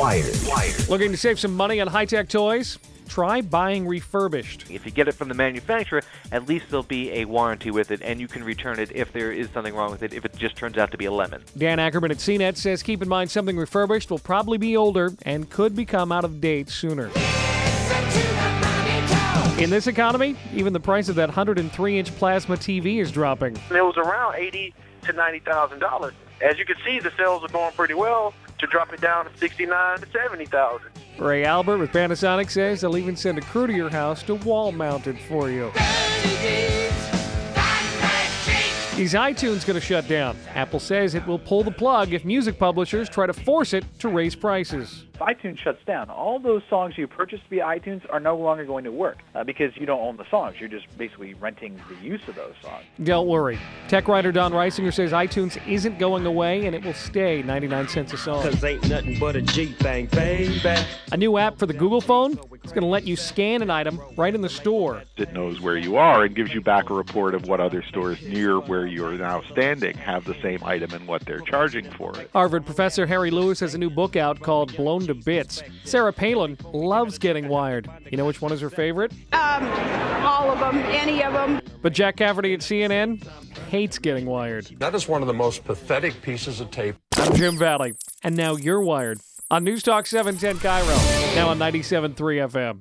Wired. Wired. Looking to save some money on high tech toys? Try buying refurbished. If you get it from the manufacturer, at least there'll be a warranty with it, and you can return it if there is something wrong with it, if it just turns out to be a lemon. Dan Ackerman at CNET says keep in mind something refurbished will probably be older and could become out of date sooner. In this economy, even the price of that 103 inch plasma TV is dropping. It was around eighty to ninety thousand dollars. As you can see, the sales are going pretty well to drop it down to sixty-nine to seventy thousand. Ray Albert with Panasonic says they'll even send a crew to your house to wall mount it for you. Is iTunes going to shut down? Apple says it will pull the plug if music publishers try to force it to raise prices. If iTunes shuts down, all those songs you purchased via iTunes are no longer going to work uh, because you don't own the songs. You're just basically renting the use of those songs. Don't worry. Tech writer Don Reisinger says iTunes isn't going away and it will stay 99 cents a song. Cause ain't nothing but a G thing, baby. A new app for the Google phone is going to let you scan an item right in the store. It knows where you are and gives you back a report of what other stores near where you're now standing have the same item and what they're charging for it. Harvard professor Harry Lewis has a new book out called Blown to Bits. Sarah Palin loves getting wired. You know which one is her favorite? Um, all of them, any of them. But Jack Cafferty at CNN hates getting wired. That is one of the most pathetic pieces of tape. I'm Jim Valley, and now you're wired on News Talk 710 KIRO, now on 97.3 FM.